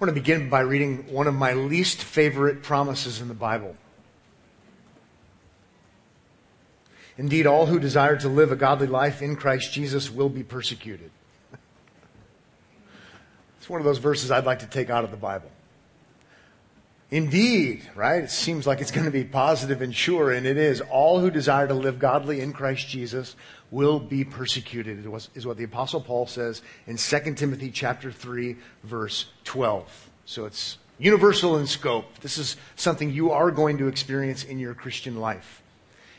I want to begin by reading one of my least favorite promises in the Bible. Indeed, all who desire to live a godly life in Christ Jesus will be persecuted. it's one of those verses I'd like to take out of the Bible. Indeed, right? It seems like it's going to be positive and sure, and it is. All who desire to live godly in Christ Jesus will be persecuted, is what the apostle Paul says in 2 Timothy chapter 3 verse 12. So it's universal in scope. This is something you are going to experience in your Christian life.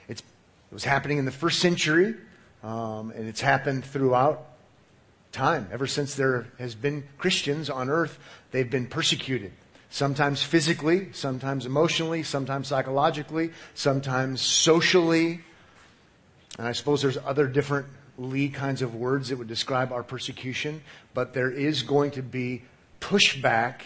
It's, it was happening in the first century, um, and it's happened throughout time. Ever since there has been Christians on earth, they've been persecuted. Sometimes physically, sometimes emotionally, sometimes psychologically, sometimes socially, and I suppose there's other different Lee kinds of words that would describe our persecution, but there is going to be pushback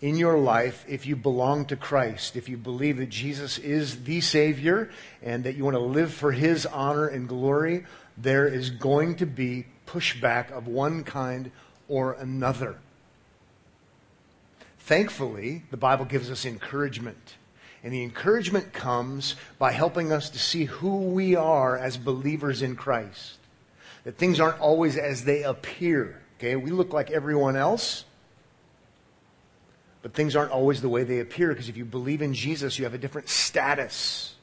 in your life if you belong to Christ, if you believe that Jesus is the Savior and that you want to live for His honor and glory, there is going to be pushback of one kind or another. Thankfully, the Bible gives us encouragement and the encouragement comes by helping us to see who we are as believers in Christ. That things aren't always as they appear. Okay, we look like everyone else, but things aren't always the way they appear because if you believe in Jesus, you have a different status.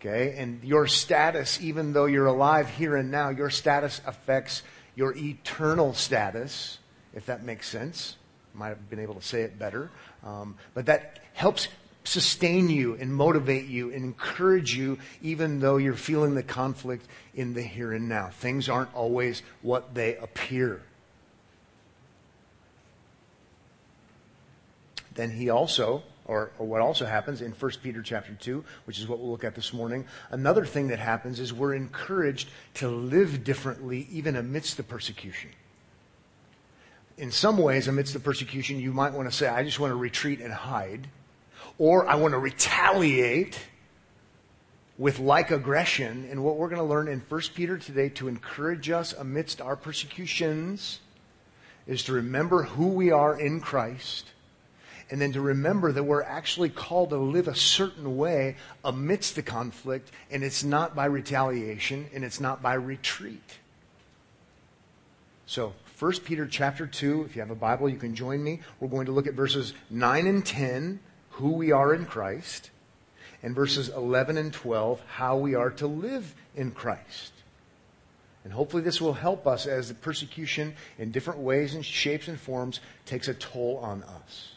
Okay, and your status, even though you're alive here and now, your status affects your eternal status, if that makes sense. Might have been able to say it better. Um, but that helps sustain you and motivate you and encourage you even though you're feeling the conflict in the here and now. Things aren't always what they appear. Then he also, or, or, what also happens in 1 Peter chapter 2, which is what we'll look at this morning, another thing that happens is we're encouraged to live differently even amidst the persecution. In some ways, amidst the persecution, you might want to say, I just want to retreat and hide or I want to retaliate with like aggression. And what we're going to learn in 1 Peter today to encourage us amidst our persecutions is to remember who we are in Christ and then to remember that we're actually called to live a certain way amidst the conflict, and it's not by retaliation and it's not by retreat. So, 1 Peter chapter 2, if you have a Bible, you can join me. We're going to look at verses 9 and 10 who we are in Christ, and verses 11 and 12, how we are to live in Christ. And hopefully, this will help us as the persecution in different ways and shapes and forms takes a toll on us.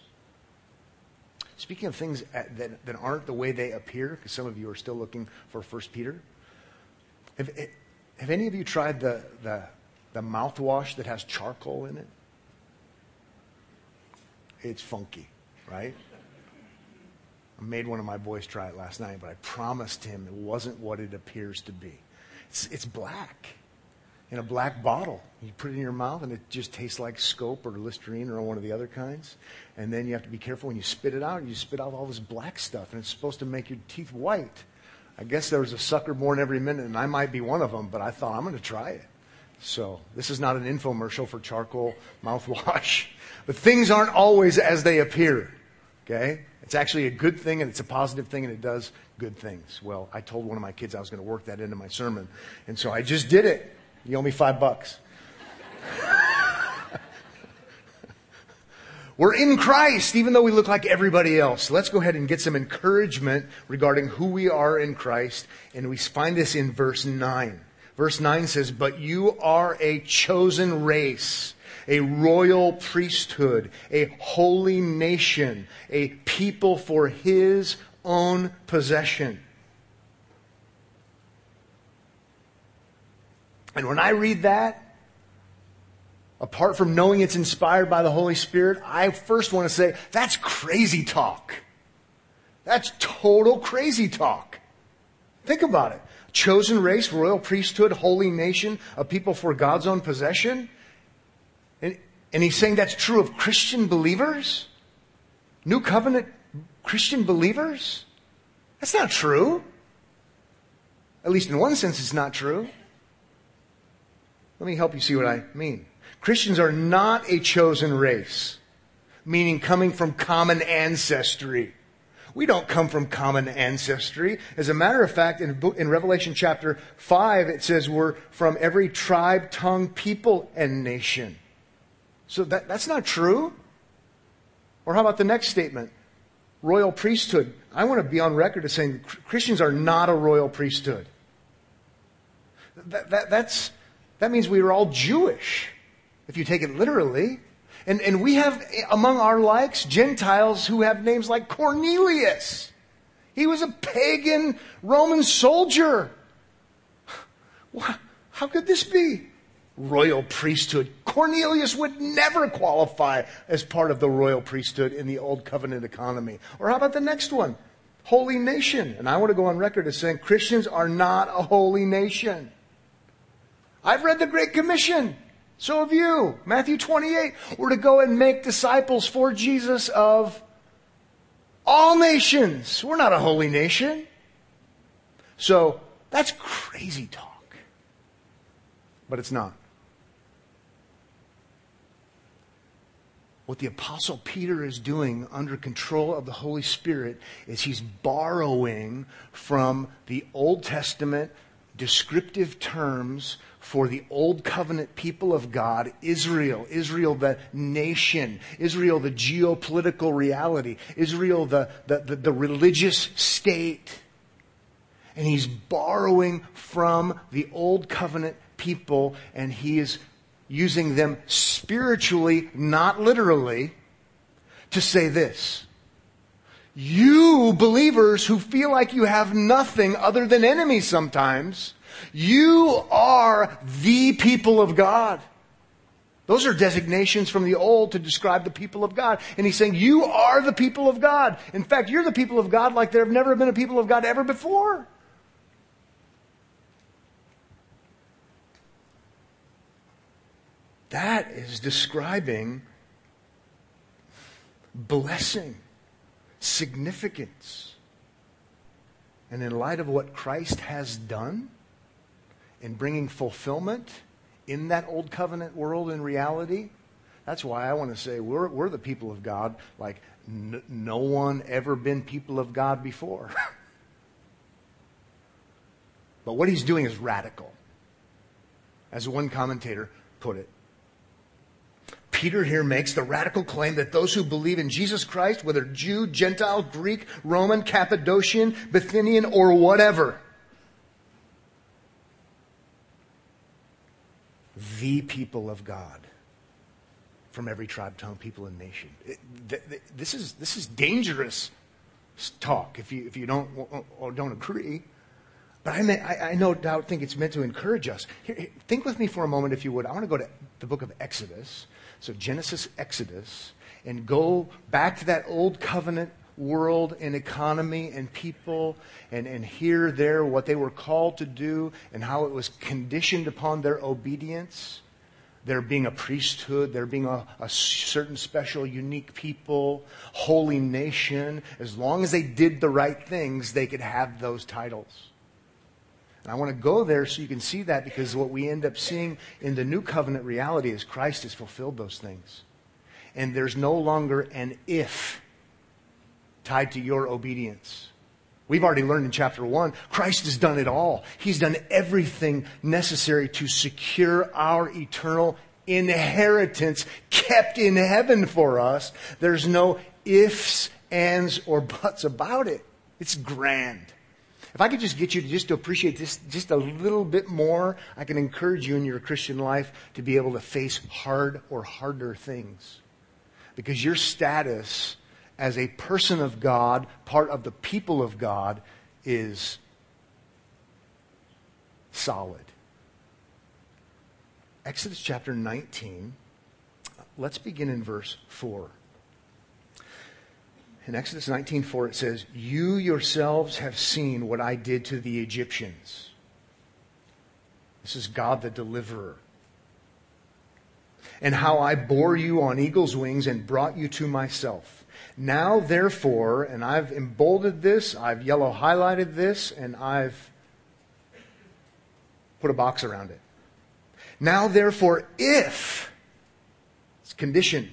Speaking of things that, that aren't the way they appear, because some of you are still looking for 1 Peter, have, have any of you tried the, the, the mouthwash that has charcoal in it? It's funky, right? I made one of my boys try it last night, but I promised him it wasn't what it appears to be. It's, it's black in a black bottle. You put it in your mouth and it just tastes like scope or Listerine or one of the other kinds. And then you have to be careful when you spit it out. You spit out all this black stuff and it's supposed to make your teeth white. I guess there was a sucker born every minute and I might be one of them, but I thought I'm going to try it. So this is not an infomercial for charcoal mouthwash. But things aren't always as they appear. Okay? It's actually a good thing and it's a positive thing and it does good things. Well, I told one of my kids I was going to work that into my sermon. And so I just did it. You owe me five bucks. We're in Christ, even though we look like everybody else. Let's go ahead and get some encouragement regarding who we are in Christ. And we find this in verse 9. Verse 9 says, But you are a chosen race a royal priesthood, a holy nation, a people for his own possession. And when I read that, apart from knowing it's inspired by the Holy Spirit, I first want to say, that's crazy talk. That's total crazy talk. Think about it. Chosen race, royal priesthood, holy nation, a people for God's own possession. And he's saying that's true of Christian believers? New covenant Christian believers? That's not true. At least in one sense, it's not true. Let me help you see what I mean. Christians are not a chosen race. meaning coming from common ancestry. We don't come from common ancestry. As a matter of fact, in, in Revelation chapter 5, it says we're from every tribe, tongue, people, and nation. So that, that's not true. Or how about the next statement? Royal priesthood. I want to be on record as saying Christians are not a royal priesthood. That, that, that's, that means we are all Jewish, if you take it literally. And, and we have eh, among our likes Gentiles who have names like Cornelius. He was a pagan Roman soldier. How could this be? Royal priesthood. Cornelius would never qualify as part of the royal priesthood in the old covenant economy. Or how about the next one? Holy nation. And I want to go on record as saying Christians are not a holy nation. I've read the Great Commission. So have you. Matthew 28. We're to go and make disciples for Jesus of all nations. We're not a holy nation. So that's crazy talk. But it's not. What the Apostle Peter is doing under control of the Holy Spirit is he's borrowing from the Old Testament descriptive terms for the old covenant people of God, Israel, Israel the nation, Israel the geopolitical reality, Israel the, the, the, the religious state. And he's borrowing from the old covenant people and he is using them spiritually, not literally, to say this. You believers who feel like you have nothing other than enemies sometimes, you are the people of God. Those are designations from the old to describe the people of God. And he's saying, you are the people of God. In fact, you're the people of God like there have never been a people of God ever before. That is describing blessing, significance. And in light of what Christ has done, in bringing fulfillment in that old covenant world in reality. That's why I want to say we're, we're the people of God like n- no one ever been people of God before. but what he's doing is radical. As one commentator put it. Peter here makes the radical claim that those who believe in Jesus Christ, whether Jew, Gentile, Greek, Roman, Cappadocian, Bithynian, or whatever, the people of God from every tribe, tongue, people, and nation. It, th- th- this, is, this is dangerous talk if you, if you don't, or don't agree. But I, may, I, I, no doubt think it's meant to encourage us. Here, think with me for a moment, if you would. I want to go to the book of Exodus. So Genesis, Exodus, and go back to that old covenant world and economy and people and, and here, there, what they were called to do and how it was conditioned upon their obedience. There being a priesthood, there being a, a certain special, unique people, holy nation. As long as they did the right things, they could have those titles. And I want to go there so you can see that because what we end up seeing in the new covenant reality is Christ has fulfilled those things. And there's no longer an if tied to your obedience. We've already learned in chapter one, Christ has done it all. He's done everything necessary to secure our eternal inheritance kept in heaven for us. There's no ifs, ands, or buts about it. It's grand. If I could just get you to just to appreciate this just a little bit more, I can encourage you in your Christian life to be able to face hard or harder things. Because your status as a person of God, part of the people of God, is solid. Exodus chapter 19. Let's begin in verse 4. In Exodus 19:4 it says, "You yourselves have seen what I did to the Egyptians." This is God the deliverer. And how I bore you on eagle's wings and brought you to myself. Now, therefore, and I've emboldened this, I've yellow highlighted this, and I've put a box around it. Now, therefore, if, it's conditioned,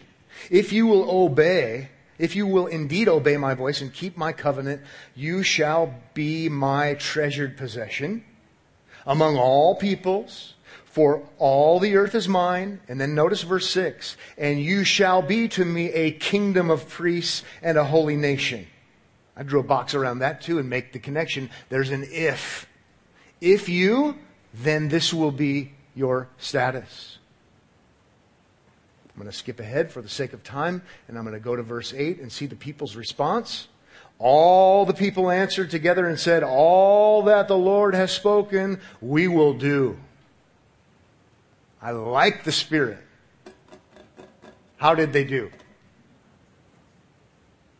If you will obey, if you will indeed obey my voice and keep my covenant, you shall be my treasured possession among all peoples, for all the earth is mine. And then notice verse 6 and you shall be to me a kingdom of priests and a holy nation. I drew a box around that too and make the connection. There's an if. If you, then this will be your status. I'm going to skip ahead for the sake of time, and I'm going to go to verse 8 and see the people's response. All the people answered together and said, All that the Lord has spoken, we will do. I like the Spirit. How did they do?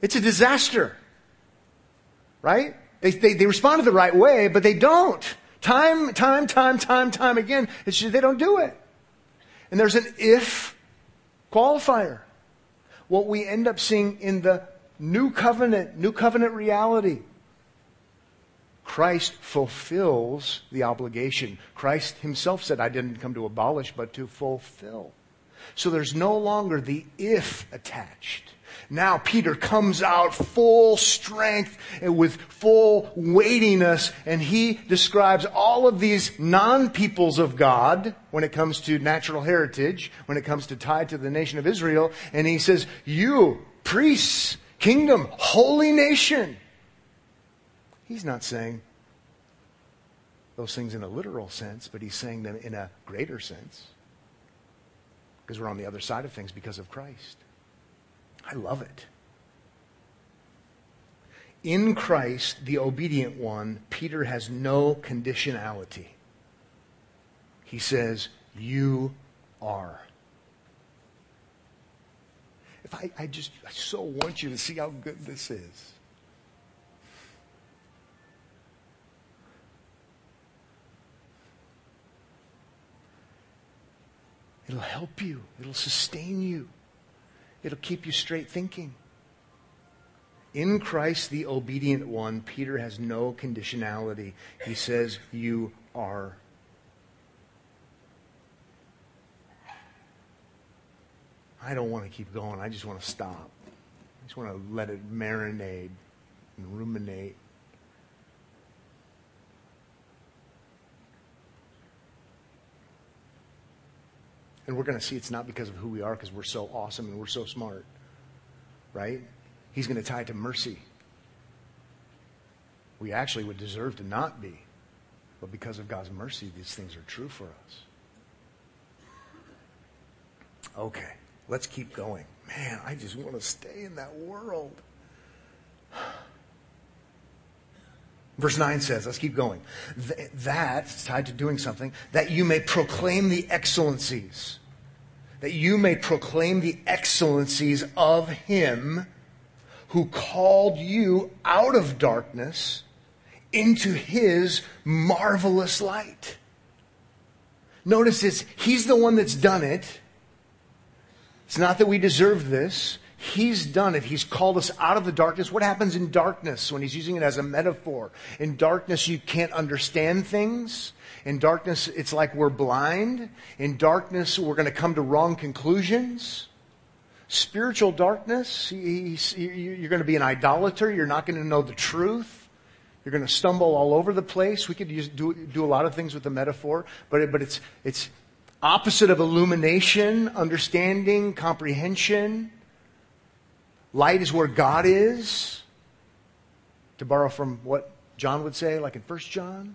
It's a disaster. Right? They, they, they responded the right way, but they don't. Time, time, time, time, time again. It's just, they don't do it. And there's an if qualifier. What we end up seeing in the new covenant, new covenant reality. Christ fulfills the obligation. Christ himself said, I didn't come to abolish, but to fulfill. So there's no longer the if attached. Now Peter comes out full strength and with full weightiness and he describes all of these non-peoples of God when it comes to natural heritage, when it comes to tied to the nation of Israel. And he says, you, priests, kingdom, holy nation. He's not saying those things in a literal sense, but he's saying them in a greater sense. Because we're on the other side of things because of Christ. I love it. In Christ, the obedient one, Peter has no conditionality. He says, You are. If I, I just I so want you to see how good this is. It'll help you. It'll sustain you. It'll keep you straight thinking. In Christ, the obedient one, Peter has no conditionality. He says, You are. I don't want to keep going. I just want to stop. I just want to let it marinate and ruminate. And we're going to see it's not because of who we are, because we're so awesome and we're so smart. Right? He's going to tie it to mercy. We actually would deserve to not be. But because of God's mercy, these things are true for us. Okay, let's keep going. Man, I just want to stay in that world. Verse 9 says, let's keep going. That's tied to doing something, that you may proclaim the excellencies that you may proclaim the excellencies of him who called you out of darkness into his marvelous light. Notice this, he's the one that's done it. It's not that we deserve this. He's done it. He's called us out of the darkness. What happens in darkness when he's using it as a metaphor? In darkness, you can't understand things. In darkness, it's like we're blind. In darkness, we're going to come to wrong conclusions. Spiritual darkness, you're going to be an idolater. You're not going to know the truth. You're going to stumble all over the place. We could use, do, do a lot of things with the metaphor, but, but it's, it's opposite of illumination, understanding, comprehension. Light is where God is. To borrow from what John would say, like in 1 John.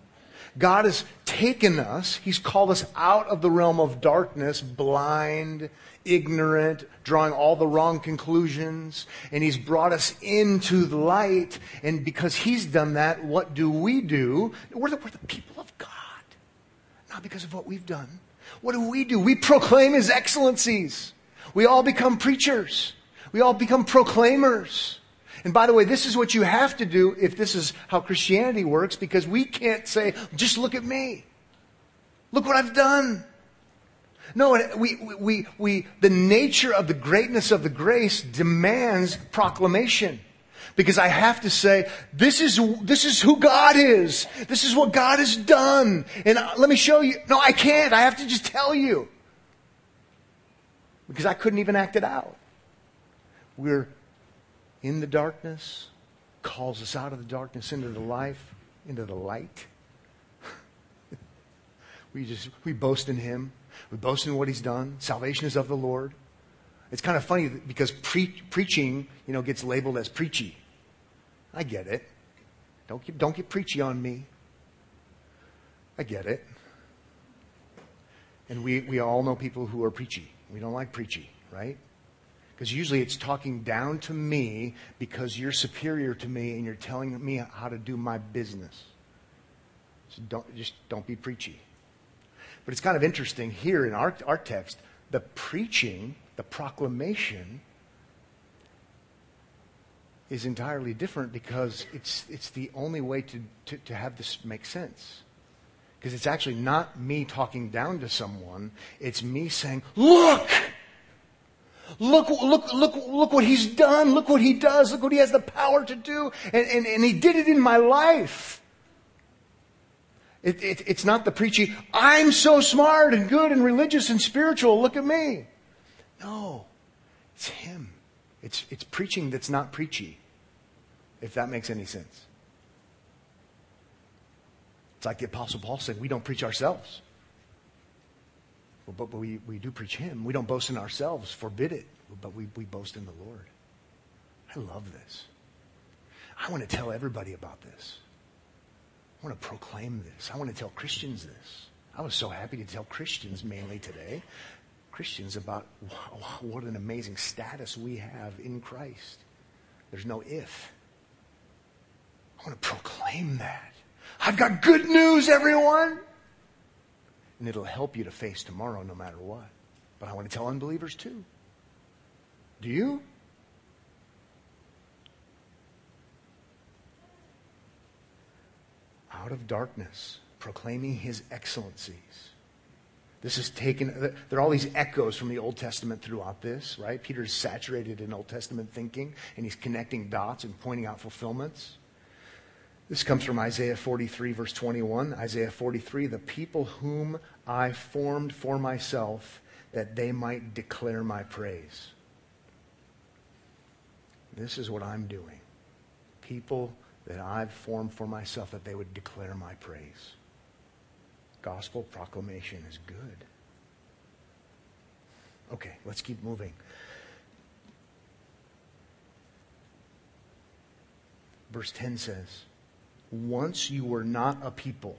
God has taken us, He's called us out of the realm of darkness, blind, ignorant, drawing all the wrong conclusions, and He's brought us into the light. And because He's done that, what do we do? We're the, we're the people of God. Not because of what we've done. What do we do? We proclaim His excellencies. We all become preachers. We all become proclaimers. And by the way, this is what you have to do if this is how Christianity works because we can't say, just look at me. Look what I've done. No, we, we, we, the nature of the greatness of the grace demands proclamation. Because I have to say, this is, this is who God is. This is what God has done. And let me show you. No, I can't. I have to just tell you. Because I couldn't even act it out. We're in the darkness, calls us out of the darkness into the life, into the light. we just we boast in him. We boast in what he's done. Salvation is of the Lord. It's kind of funny because pre- preaching, you know, gets labeled as preachy. I get it. Don't get, don't get preachy on me. I get it. And we, we all know people who are preachy. We don't like preachy, right? Because usually it's talking down to me because you're superior to me and you're telling me how to do my business. So don't, just don't be preachy. But it's kind of interesting here in our, our text, the preaching, the proclamation, is entirely different because it's, it's the only way to, to, to have this make sense. Because it's actually not me talking down to someone, it's me saying, Look! Look, look, look, look what he's done. Look what he does. Look what he has the power to do. And, and, and he did it in my life. It, it, it's not the preaching, I'm so smart and good and religious and spiritual. Look at me. No, it's him. It's, it's preaching that's not preachy, if that makes any sense. It's like the Apostle Paul said, we don't preach ourselves. But, we, we do preach Him. We don't boast in ourselves, forbid it, but we, we boast in the Lord. I love this. I want to tell everybody about this. I want to proclaim this. I want to tell Christians this. I was so happy to tell Christians mainly today, Christians about what an amazing status we have in Christ. There's no if. I want to proclaim that. I've got good news, everyone and it'll help you to face tomorrow no matter what. But I want to tell unbelievers too. Do you? Out of darkness, proclaiming his excellencies. This is taken, there are all these echoes from the Old Testament throughout this, right? Peter's saturated in Old Testament thinking, and he's connecting dots and pointing out fulfillments. This comes from Isaiah 43, verse 21. Isaiah 43 The people whom I formed for myself, that they might declare my praise. This is what I'm doing. People that I've formed for myself, that they would declare my praise. Gospel proclamation is good. Okay, let's keep moving. Verse 10 says, once you were not a people.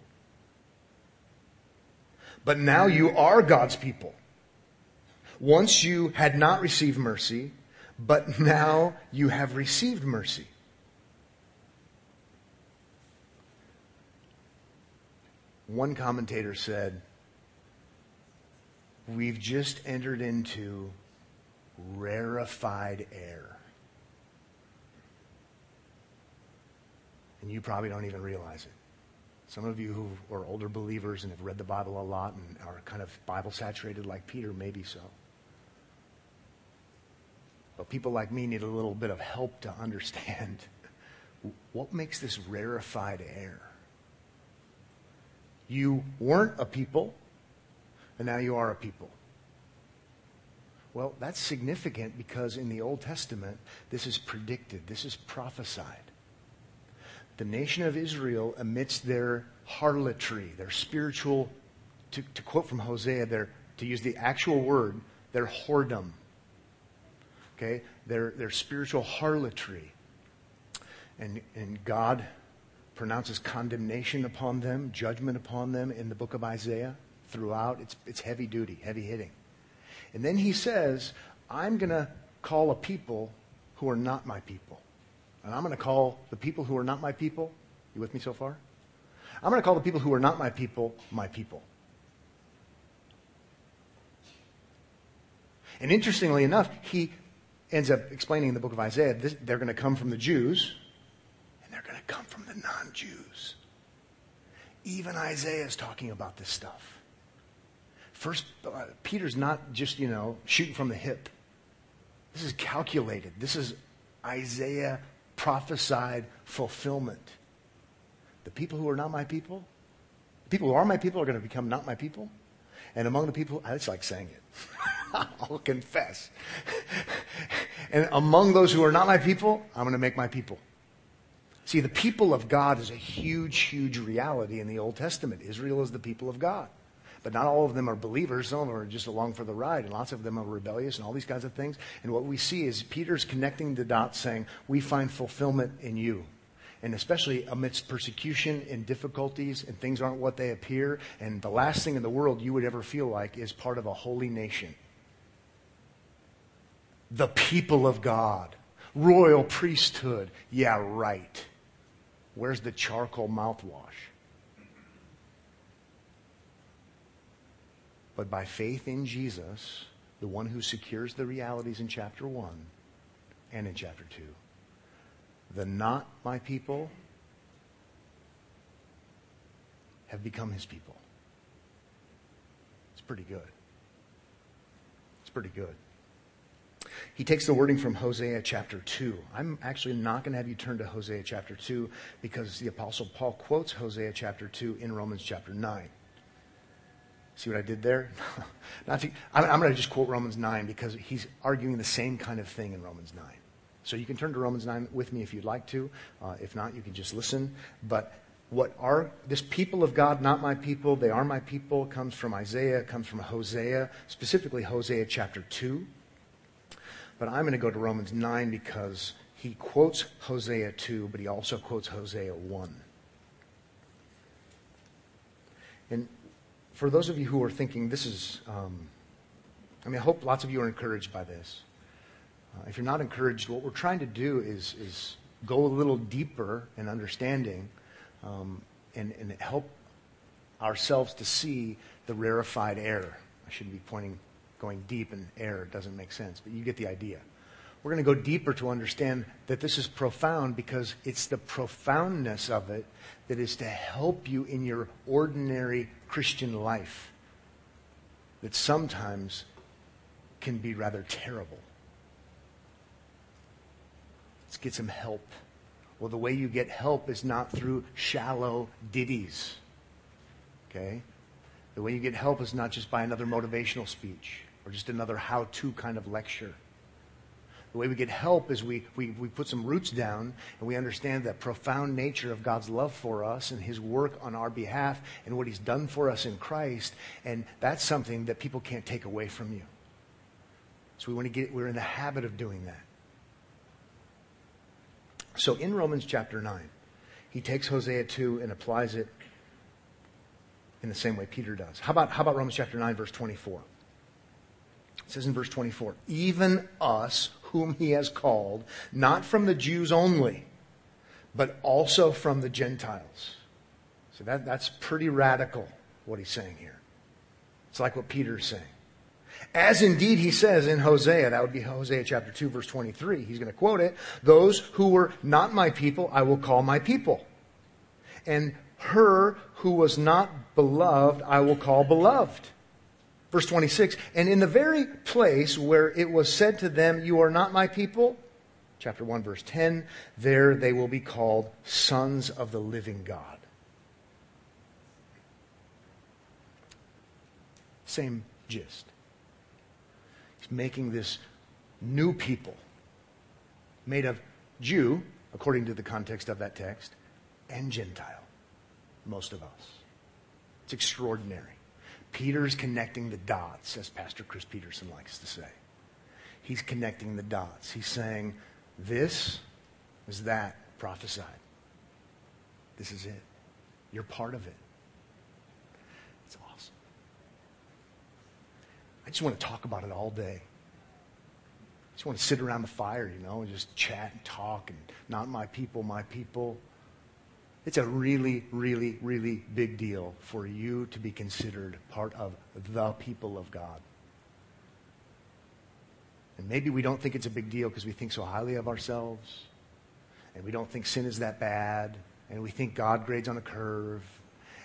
But now you are God's people. Once you had not received mercy, but now you have received mercy. One commentator said, We've just entered into rarefied air. And you probably don't even realize it. Some of you who are older believers and have read the Bible a lot and are kind of Bible saturated like Peter, maybe so. But people like me need a little bit of help to understand what makes this rarefied air. You weren't a people, and now you are a people. Well, that's significant because in the Old Testament, this is predicted, this is prophesied the nation of Israel, amidst their harlotry, their spiritual, to, to quote from Hosea, their, to use the actual word, their whoredom. Okay? Their, their spiritual harlotry. And, and God pronounces condemnation upon them, judgment upon them in the book of Isaiah throughout. It's, it's heavy duty, heavy hitting. And then he says, I'm going to call a people who are not my people. And I'm going to call the people who are not my people, you with me so far? I'm going to call the people who are not my people, my people. And interestingly enough, he ends up explaining in the book of Isaiah this, they're going to come from the Jews and they're going to come from the non Jews. Even Isaiah is talking about this stuff. First, uh, Peter's not just, you know, shooting from the hip. This is calculated. This is Isaiah prophesied fulfillment. The people who are not my people, the people who are my people are going to become not my people. And among the people, I just like saying it. I'll confess. And among those who are not my people, I'm going to make my people. See, the people of God is a huge, huge reality in the Old Testament. Israel is the people of God. But not all of them are believers. Some of them are just along for the ride, and lots of them are rebellious and all these kinds of things. And what we see is Peter's connecting the dots saying, We find fulfillment in you. And especially amidst persecution and difficulties, and things aren't what they appear. And the last thing in the world you would ever feel like is part of a holy nation. The people of God, royal priesthood. Yeah, right. Where's the charcoal mouthwash? But by faith in Jesus, the one who secures the realities in chapter 1 and in chapter 2, the not my people have become his people. It's pretty good. It's pretty good. He takes the wording from Hosea chapter 2. I'm actually not going to have you turn to Hosea chapter 2 because the Apostle Paul quotes Hosea chapter 2 in Romans chapter 9. See what I did there? Not to, I'm, I'm going to just quote Romans 9 because he's arguing the same kind of thing in Romans 9. So you can turn to Romans 9 with me if you'd like to. Uh, if not, you can just listen. But what are this people of God, not my people, they are my people, comes from Isaiah, comes from Hosea, specifically Hosea chapter 2. But I'm going to go to Romans 9 because he quotes Hosea 2, but he also quotes Hosea 1. And for those of you who are thinking this is, um, I mean, I hope lots of you are encouraged by this. Uh, if you're not encouraged, what we're trying to do is, is go a little deeper in understanding um, and, and help ourselves to see the rarefied air. I shouldn't be pointing, going deep in air. It doesn't make sense, but you get the idea. We're going to go deeper to understand that this is profound because it's the profoundness of it that is to help you in your ordinary Christian life that sometimes can be rather terrible. Let's get some help. Well, the way you get help is not through shallow ditties. Okay? The way you get help is not just by another motivational speech or just another how to kind of lecture. The way we get help is we, we, we put some roots down and we understand the profound nature of God's love for us and His work on our behalf and what He's done for us in Christ. And that's something that people can't take away from you. So we want to get, we're in the habit of doing that. So in Romans chapter 9, he takes Hosea 2 and applies it in the same way Peter does. How about, how about Romans chapter 9, verse 24? It says in verse 24, even us whom he has called, not from the Jews only, but also from the Gentiles. So that, that's pretty radical, what he's saying here. It's like what Peter's saying. As indeed he says in Hosea, that would be Hosea chapter 2, verse 23. He's going to quote it. Those who were not my people, I will call my people. And her who was not beloved, I will call beloved. Verse 26, and in the very place where it was said to them, You are not my people, chapter 1, verse 10, there they will be called sons of the living God. Same gist. He's making this new people made of Jew, according to the context of that text, and Gentile, most of us. It's extraordinary. Peter's connecting the dots, as Pastor Chris Peterson likes to say. He's connecting the dots. He's saying, This is that prophesied. This is it. You're part of it. It's awesome. I just want to talk about it all day. I just want to sit around the fire, you know, and just chat and talk and not my people, my people. It's a really, really, really big deal for you to be considered part of the people of God. And maybe we don't think it's a big deal because we think so highly of ourselves, and we don't think sin is that bad, and we think God grades on a curve,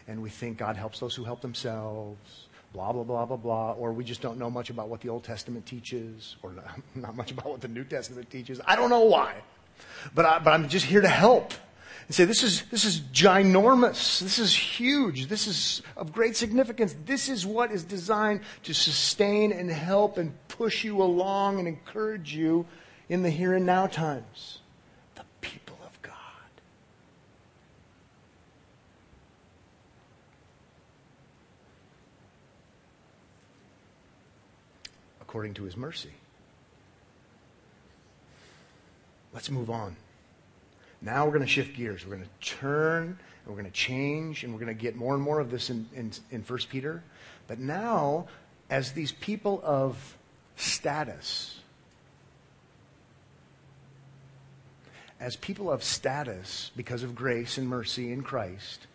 and we think God helps those who help themselves, blah, blah, blah, blah, blah, or we just don't know much about what the Old Testament teaches, or not, much about what the New Testament teaches. I don't know why. But, I, but I'm just here to help and say, this is, this is ginormous. This is huge. This is of great significance. This is what is designed to sustain and help and push you along and encourage you in the here and now times? The people of God. According to his mercy. Let's move on. Now we're going to shift gears. We're going to turn and we're going to change and we're going to get more and more of this in, in, in 1 Peter. But now, as these people of status, as people of status because of grace and mercy in Christ,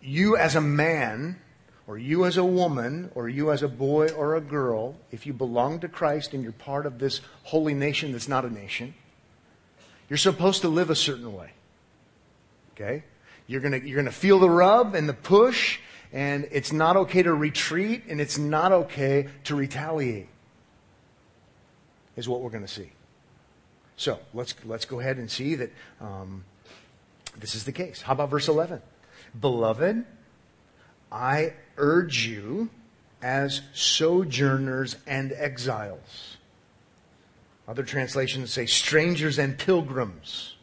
you as a man, or you as a woman, or you as a boy or a girl, if you belong to Christ and you're part of this holy nation that's not a nation, you're supposed to live a certain way. Okay? You're gonna, you're gonna feel the rub and the push, and it's not okay to retreat, and it's not okay to retaliate, is what we're gonna see. So, let's, let's go ahead and see that um, this is the case. How about verse 11? Beloved, I urge you as sojourners and exiles other translations say strangers and pilgrims.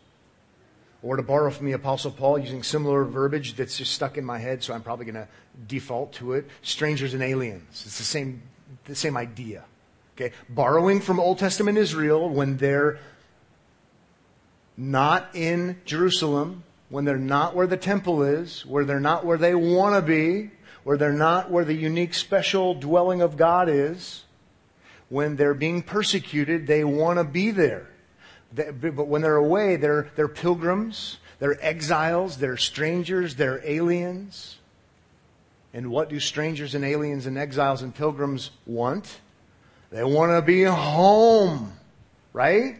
Or to borrow from the Apostle Paul, using similar verbiage that's just stuck in my head, so I'm probably going to default to it. Strangers and aliens. It's the same, the same idea. Okay? Borrowing from Old Testament Israel when they're not in Jerusalem, when they're not where the temple is, where they're not where they want to be, where they're not where the unique special dwelling of God is, when they're being persecuted, they want to be there. But when they're away, they're, they're pilgrims, they're exiles, they're strangers, they're aliens. And what do strangers and aliens and exiles and pilgrims want? They want to be home, right?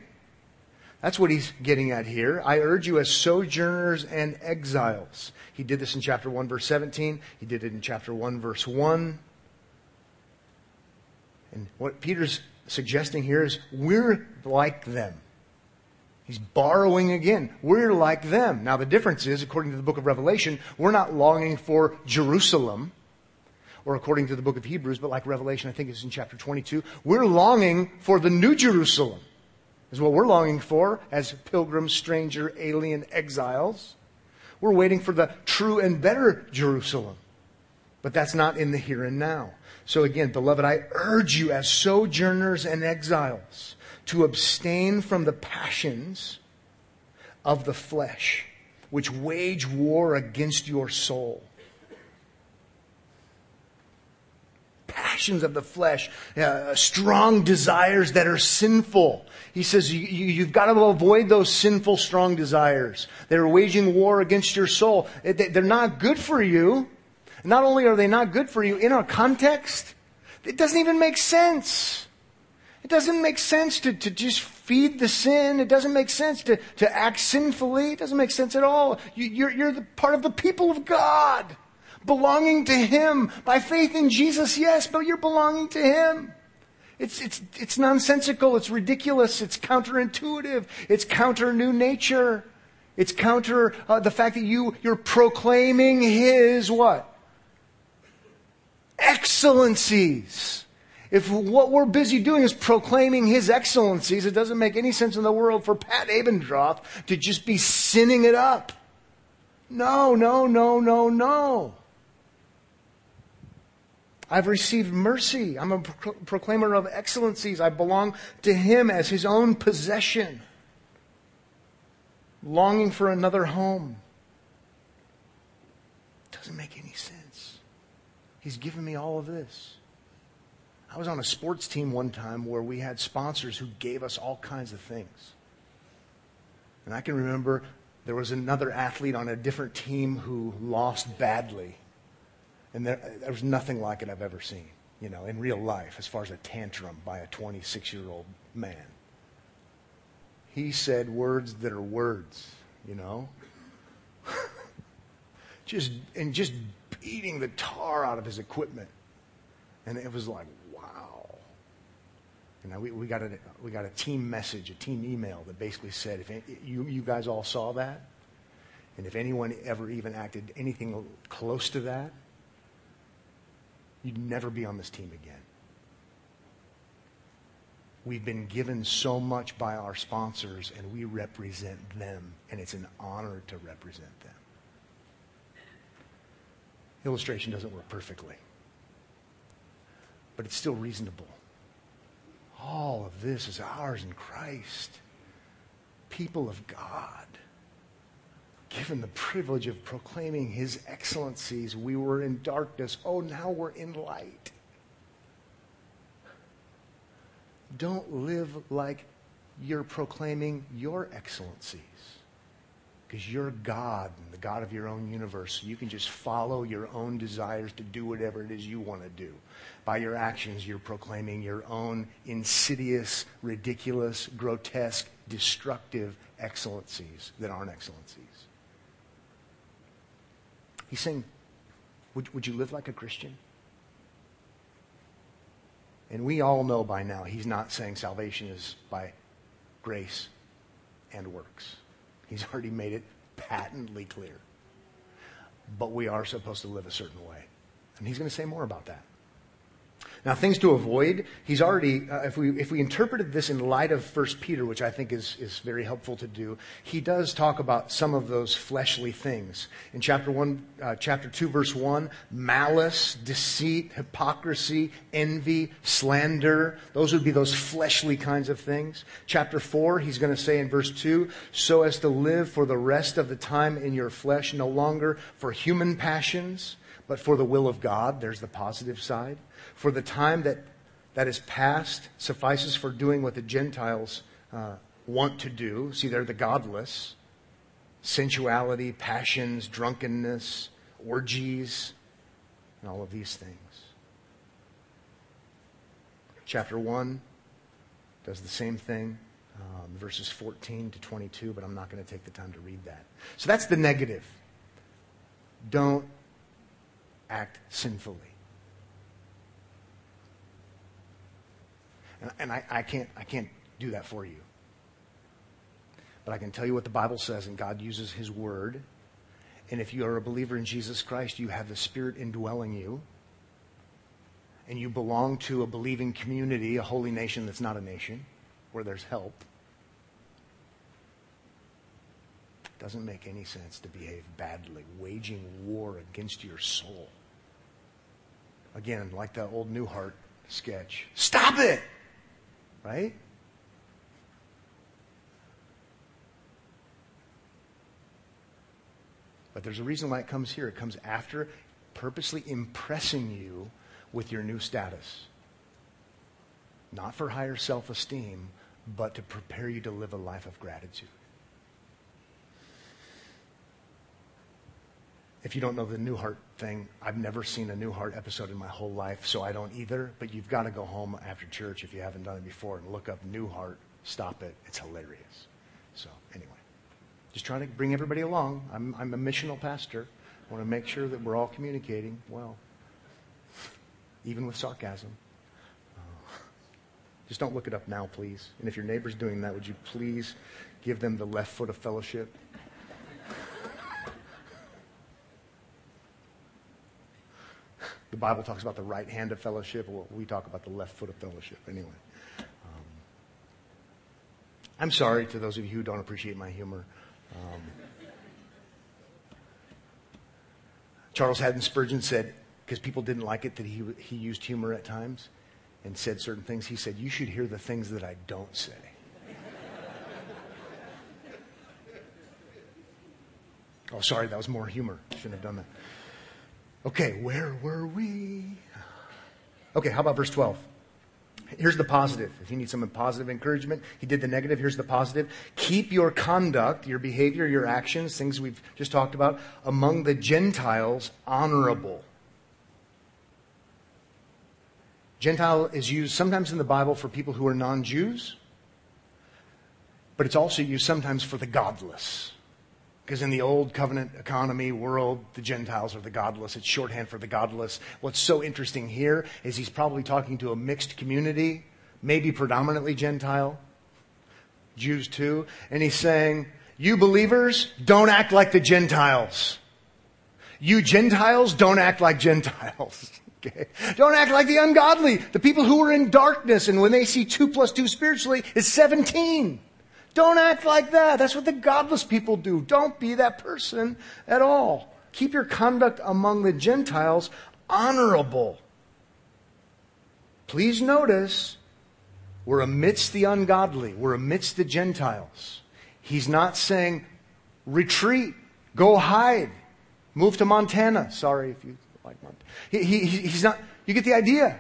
That's what he's getting at here. I urge you as sojourners and exiles. He did this in chapter 1, verse 17. He did it in chapter 1, verse 1. And what Peter's suggesting here is we're like them. He's borrowing again. We're like them. Now, the difference is, according to the book of Revelation, we're not longing for Jerusalem, or according to the book of Hebrews, but like Revelation, I think it's in chapter 22, we're longing for the new Jerusalem, is what we're longing for as pilgrims, stranger, alien, exiles. We're waiting for the true and better Jerusalem. But that's not in the here and now. So again, beloved, I urge you as sojourners and exiles to abstain from the passions of the flesh, which wage war against your soul. Passions of the flesh, uh, strong desires that are sinful. He says you, have got to avoid those sinful, strong desires. They're waging war against your soul. They're not good for you. Not only are they not good for you in our context, it doesn't even make sense. It doesn't make sense to, to just feed the sin. It doesn't make sense to, to act sinfully. It doesn't make sense at all. You, you're, you're the part of the people of God, belonging to Him by faith in Jesus, yes, but you're belonging to Him. It's, it's, it's nonsensical. It's ridiculous. It's counterintuitive. It's counter new nature. It's counter uh, the fact that you, you're proclaiming His what? Excellencies. If what we're busy doing is proclaiming his excellencies, it doesn't make any sense in the world for Pat Abendroth to just be sinning it up. No, no, no, no, no. I've received mercy. I'm a pro- proclaimer of excellencies. I belong to him as his own possession. Longing for another home. Doesn't make any sense. He's given me all of this. I was on a sports team one time where we had sponsors who gave us all kinds of things. And I can remember there was another athlete on a different team who lost badly. And there, there was nothing like it I've ever seen, you know, in real life as far as a tantrum by a 26 year old man. He said words that are words, you know. just and just beating the tar out of his equipment. And it was like, wow. You know, we, we, got a, we got a team message, a team email that basically said, if you, you guys all saw that, and if anyone ever even acted anything close to that, you'd never be on this team again. We've been given so much by our sponsors, and we represent them, and it's an honor to represent them. Illustration doesn't work perfectly, but it's still reasonable. All of this is ours in Christ. People of God, given the privilege of proclaiming His excellencies, we were in darkness. Oh, now we're in light. Don't live like you're proclaiming your excellencies because you're God and the God of your own universe. You can just follow your own desires to do whatever it is you want to do. By your actions, you're proclaiming your own insidious, ridiculous, grotesque, destructive excellencies that aren't excellencies. He's saying, would, would you live like a Christian? And we all know by now he's not saying salvation is by grace and works. He's already made it patently clear. But we are supposed to live a certain way. And he's going to say more about that. Now, things to avoid. He's already, uh, if, we, if we interpreted this in light of 1 Peter, which I think is, is very helpful to do, he does talk about some of those fleshly things. In chapter 1, uh, chapter 2, verse 1, malice, deceit, hypocrisy, envy, slander. Those would be those fleshly kinds of things. Chapter 4, he's going to say in verse 2, so as to live for the rest of the time in your flesh, no longer for human passions, but for the will of God. There's the positive side. For the time that, that is past suffices for doing what the Gentiles uh, want to do. See, they're the godless sensuality, passions, drunkenness, orgies, and all of these things. Chapter 1 does the same thing, um, verses 14 to 22, but I'm not going to take the time to read that. So that's the negative. Don't act sinfully. And, and I, I, can't, I can't do that for you. But I can tell you what the Bible says, and God uses His Word. And if you are a believer in Jesus Christ, you have the Spirit indwelling you. And you belong to a believing community, a holy nation that's not a nation, where there's help. It doesn't make any sense to behave badly, waging war against your soul. Again, like that old Newhart sketch. Stop it! Right? But there's a reason why it comes here. It comes after purposely impressing you with your new status. Not for higher self esteem, but to prepare you to live a life of gratitude. If you don't know the Newhart thing, I've never seen a Newhart episode in my whole life, so I don't either. But you've got to go home after church if you haven't done it before and look up Newhart. Stop it. It's hilarious. So, anyway, just trying to bring everybody along. I'm, I'm a missional pastor. I want to make sure that we're all communicating well, even with sarcasm. Uh, just don't look it up now, please. And if your neighbor's doing that, would you please give them the left foot of fellowship? The Bible talks about the right hand of fellowship. Well, we talk about the left foot of fellowship. Anyway. Um, I'm sorry to those of you who don't appreciate my humor. Um, Charles Haddon Spurgeon said, because people didn't like it that he, he used humor at times and said certain things, he said, You should hear the things that I don't say. oh, sorry, that was more humor. Shouldn't have done that. Okay, where were we? Okay, how about verse 12? Here's the positive. If you need some positive encouragement, he did the negative. Here's the positive. Keep your conduct, your behavior, your actions, things we've just talked about, among the Gentiles honorable. Gentile is used sometimes in the Bible for people who are non Jews, but it's also used sometimes for the godless. Because in the old covenant economy world, the Gentiles are the godless. It's shorthand for the godless. What's so interesting here is he's probably talking to a mixed community, maybe predominantly Gentile, Jews too. And he's saying, You believers, don't act like the Gentiles. You Gentiles, don't act like Gentiles. Okay? Don't act like the ungodly, the people who are in darkness, and when they see two plus two spiritually is 17. Don't act like that. That's what the godless people do. Don't be that person at all. Keep your conduct among the Gentiles honorable. Please notice, we're amidst the ungodly. We're amidst the Gentiles. He's not saying, retreat, go hide, move to Montana. Sorry if you like Montana. He, he, he's not, you get the idea.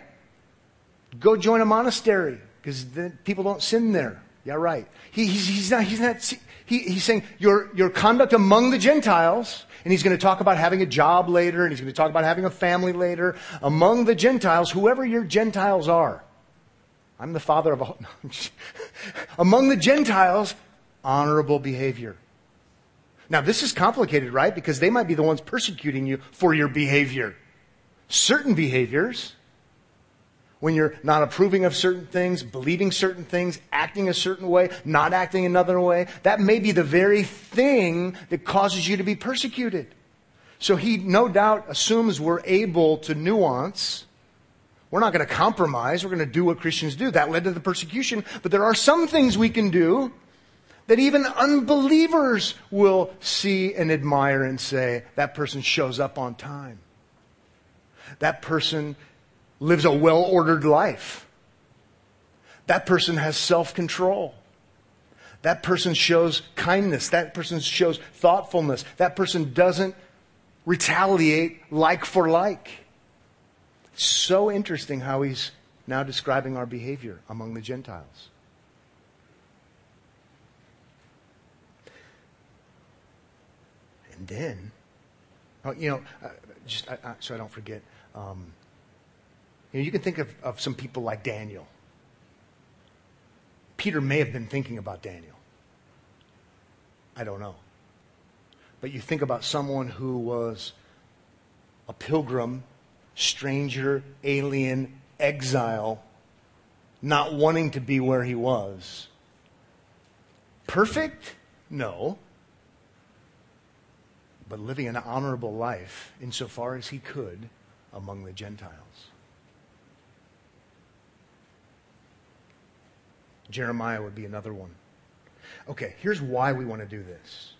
Go join a monastery because people don't sin there. Yeah, right. He, he's, he's, not, he's not, he, he's saying your, your conduct among the Gentiles, and he's going to talk about having a job later, and he's going to talk about having a family later. Among the Gentiles, whoever your Gentiles are, I'm the father of all. among the Gentiles, honorable behavior. Now, this is complicated, right? Because they might be the ones persecuting you for your behavior. Certain behaviors, when you're not approving of certain things, believing certain things, acting a certain way, not acting another way, that may be the very thing that causes you to be persecuted. So he no doubt assumes we're able to nuance. We're not going to compromise. We're going to do what Christians do. That led to the persecution. But there are some things we can do that even unbelievers will see and admire and say, that person shows up on time. That person lives a well ordered life. That person has self control. That person shows kindness. That person shows thoughtfulness. That person doesn't retaliate like for like. So interesting how he's now describing our behavior among the Gentiles. And then, oh, you know, just so I don't forget, um, you, know, you can think of, of some people like Daniel. Peter may have been thinking about Daniel. I don't know. But you think about someone who was a pilgrim, stranger, alien, exile, not wanting to be where he was. Perfect? No. But living an honorable life insofar as he could among the Gentiles. Jeremiah would be another one. Okay, here's why we want to do this.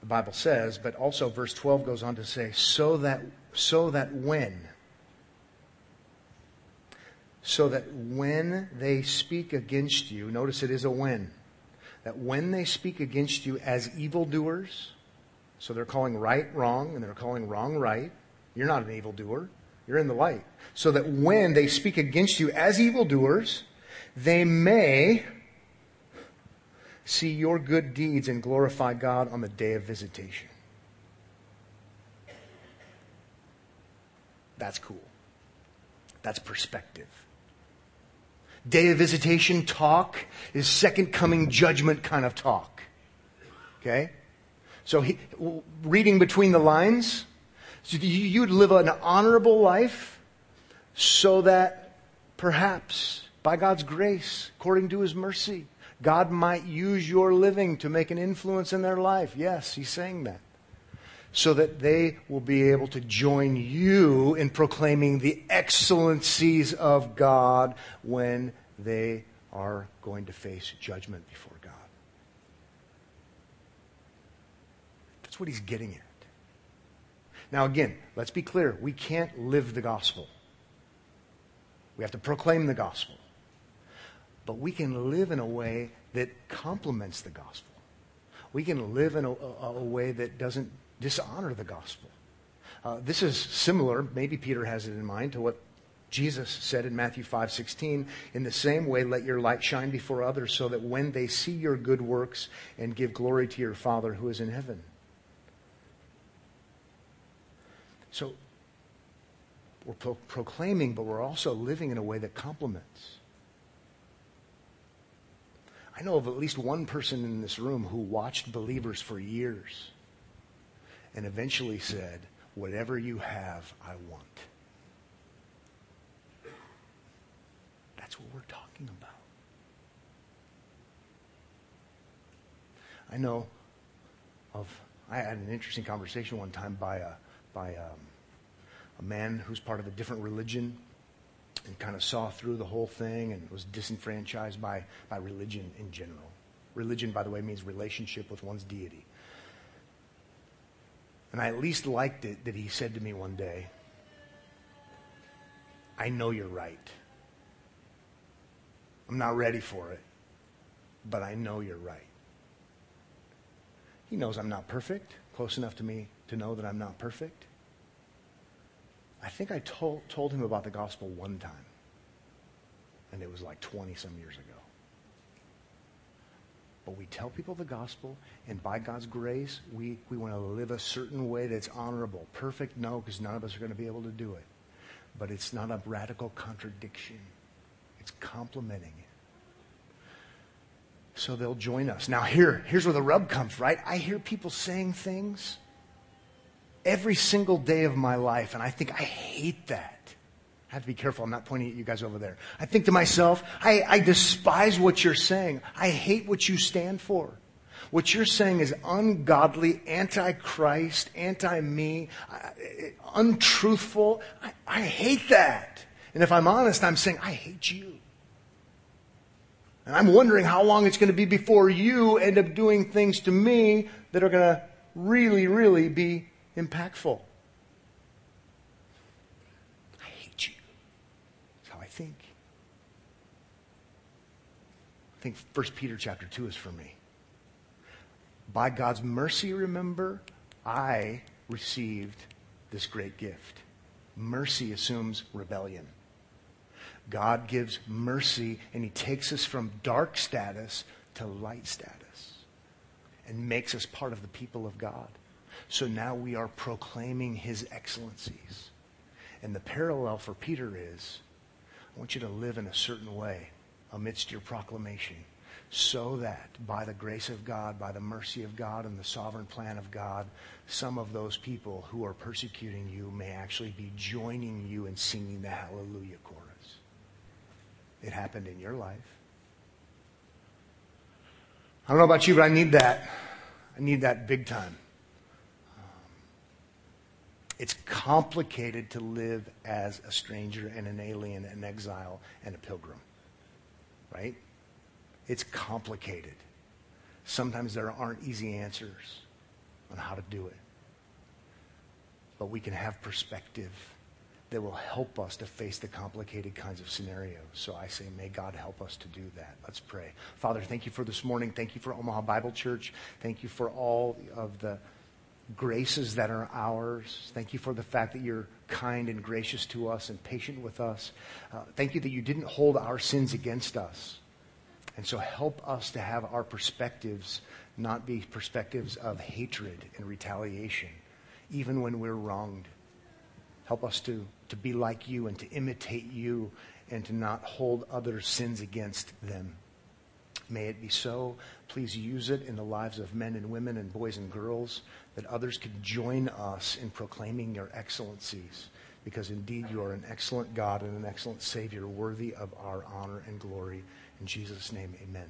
The Bible says, but also verse 12 goes on to say, so that, so that when, so that when they speak against you, notice it is a when, that when they speak against you as evildoers, so they're calling right wrong and they're calling wrong right, you're not an evildoer, you're in the light. So that when they speak against you as evildoers, they may see your good deeds and glorify God on the day of visitation. That's cool. That's perspective. Day of visitation talk is second coming judgment kind of talk. Okay? So, he, reading between the lines, so you'd live an honorable life so that perhaps by God's grace, according to his mercy. God might use your living to make an influence in their life. Yes, he's saying that. So that they will be able to join you in proclaiming the excellencies of God when they are going to face judgment before God. That's what he's getting at. Now, again, let's be clear. We can't live the gospel. We have to proclaim the gospel but we can live in a way that complements the gospel. We can live in a, a, a way that doesn't dishonor the gospel. Uh, this is similar, maybe Peter has it in mind, to what Jesus said in Matthew 5:16, in the same way let your light shine before others so that when they see your good works and give glory to your Father who is in heaven. So we're pro- proclaiming, but we're also living in a way that complements. I know of at least one person in this room who watched believers for years and eventually said, Whatever you have, I want. That's what we're talking about. I know of, I had an interesting conversation one time by a, by a, a man who's part of a different religion and kind of saw through the whole thing and was disenfranchised by, by religion in general. Religion, by the way, means relationship with one's deity. And I at least liked it that he said to me one day, I know you're right. I'm not ready for it, but I know you're right. He knows I'm not perfect, close enough to me to know that I'm not perfect. I think I told, told him about the gospel one time, and it was like 20 some years ago. But we tell people the gospel, and by God's grace, we, we want to live a certain way that's honorable. Perfect? No, because none of us are going to be able to do it. But it's not a radical contradiction, it's complementing it. So they'll join us. Now, here, here's where the rub comes, right? I hear people saying things every single day of my life, and I think, I hate that. I have to be careful. I'm not pointing at you guys over there. I think to myself, I, I despise what you're saying. I hate what you stand for. What you're saying is ungodly, anti-Christ, anti-me, uh, untruthful. I, I hate that. And if I'm honest, I'm saying, I hate you. And I'm wondering how long it's going to be before you end up doing things to me that are going to really, really be impactful. I hate you. That's how I think? I think 1 Peter chapter 2 is for me. By God's mercy, remember, I received this great gift. Mercy assumes rebellion. God gives mercy and he takes us from dark status to light status and makes us part of the people of God. So now we are proclaiming his excellencies. And the parallel for Peter is I want you to live in a certain way amidst your proclamation so that by the grace of God, by the mercy of God, and the sovereign plan of God, some of those people who are persecuting you may actually be joining you in singing the Hallelujah chorus. It happened in your life. I don't know about you, but I need that. I need that big time. It's complicated to live as a stranger and an alien, an exile, and a pilgrim. Right? It's complicated. Sometimes there aren't easy answers on how to do it. But we can have perspective that will help us to face the complicated kinds of scenarios. So I say, may God help us to do that. Let's pray. Father, thank you for this morning. Thank you for Omaha Bible Church. Thank you for all of the graces that are ours. Thank you for the fact that you're kind and gracious to us and patient with us. Uh, thank you that you didn't hold our sins against us. And so help us to have our perspectives not be perspectives of hatred and retaliation, even when we're wronged. Help us to, to be like you and to imitate you and to not hold other sins against them. May it be so. Please use it in the lives of men and women and boys and girls that others could join us in proclaiming your excellencies. Because indeed you are an excellent God and an excellent Savior, worthy of our honor and glory. In Jesus' name, amen.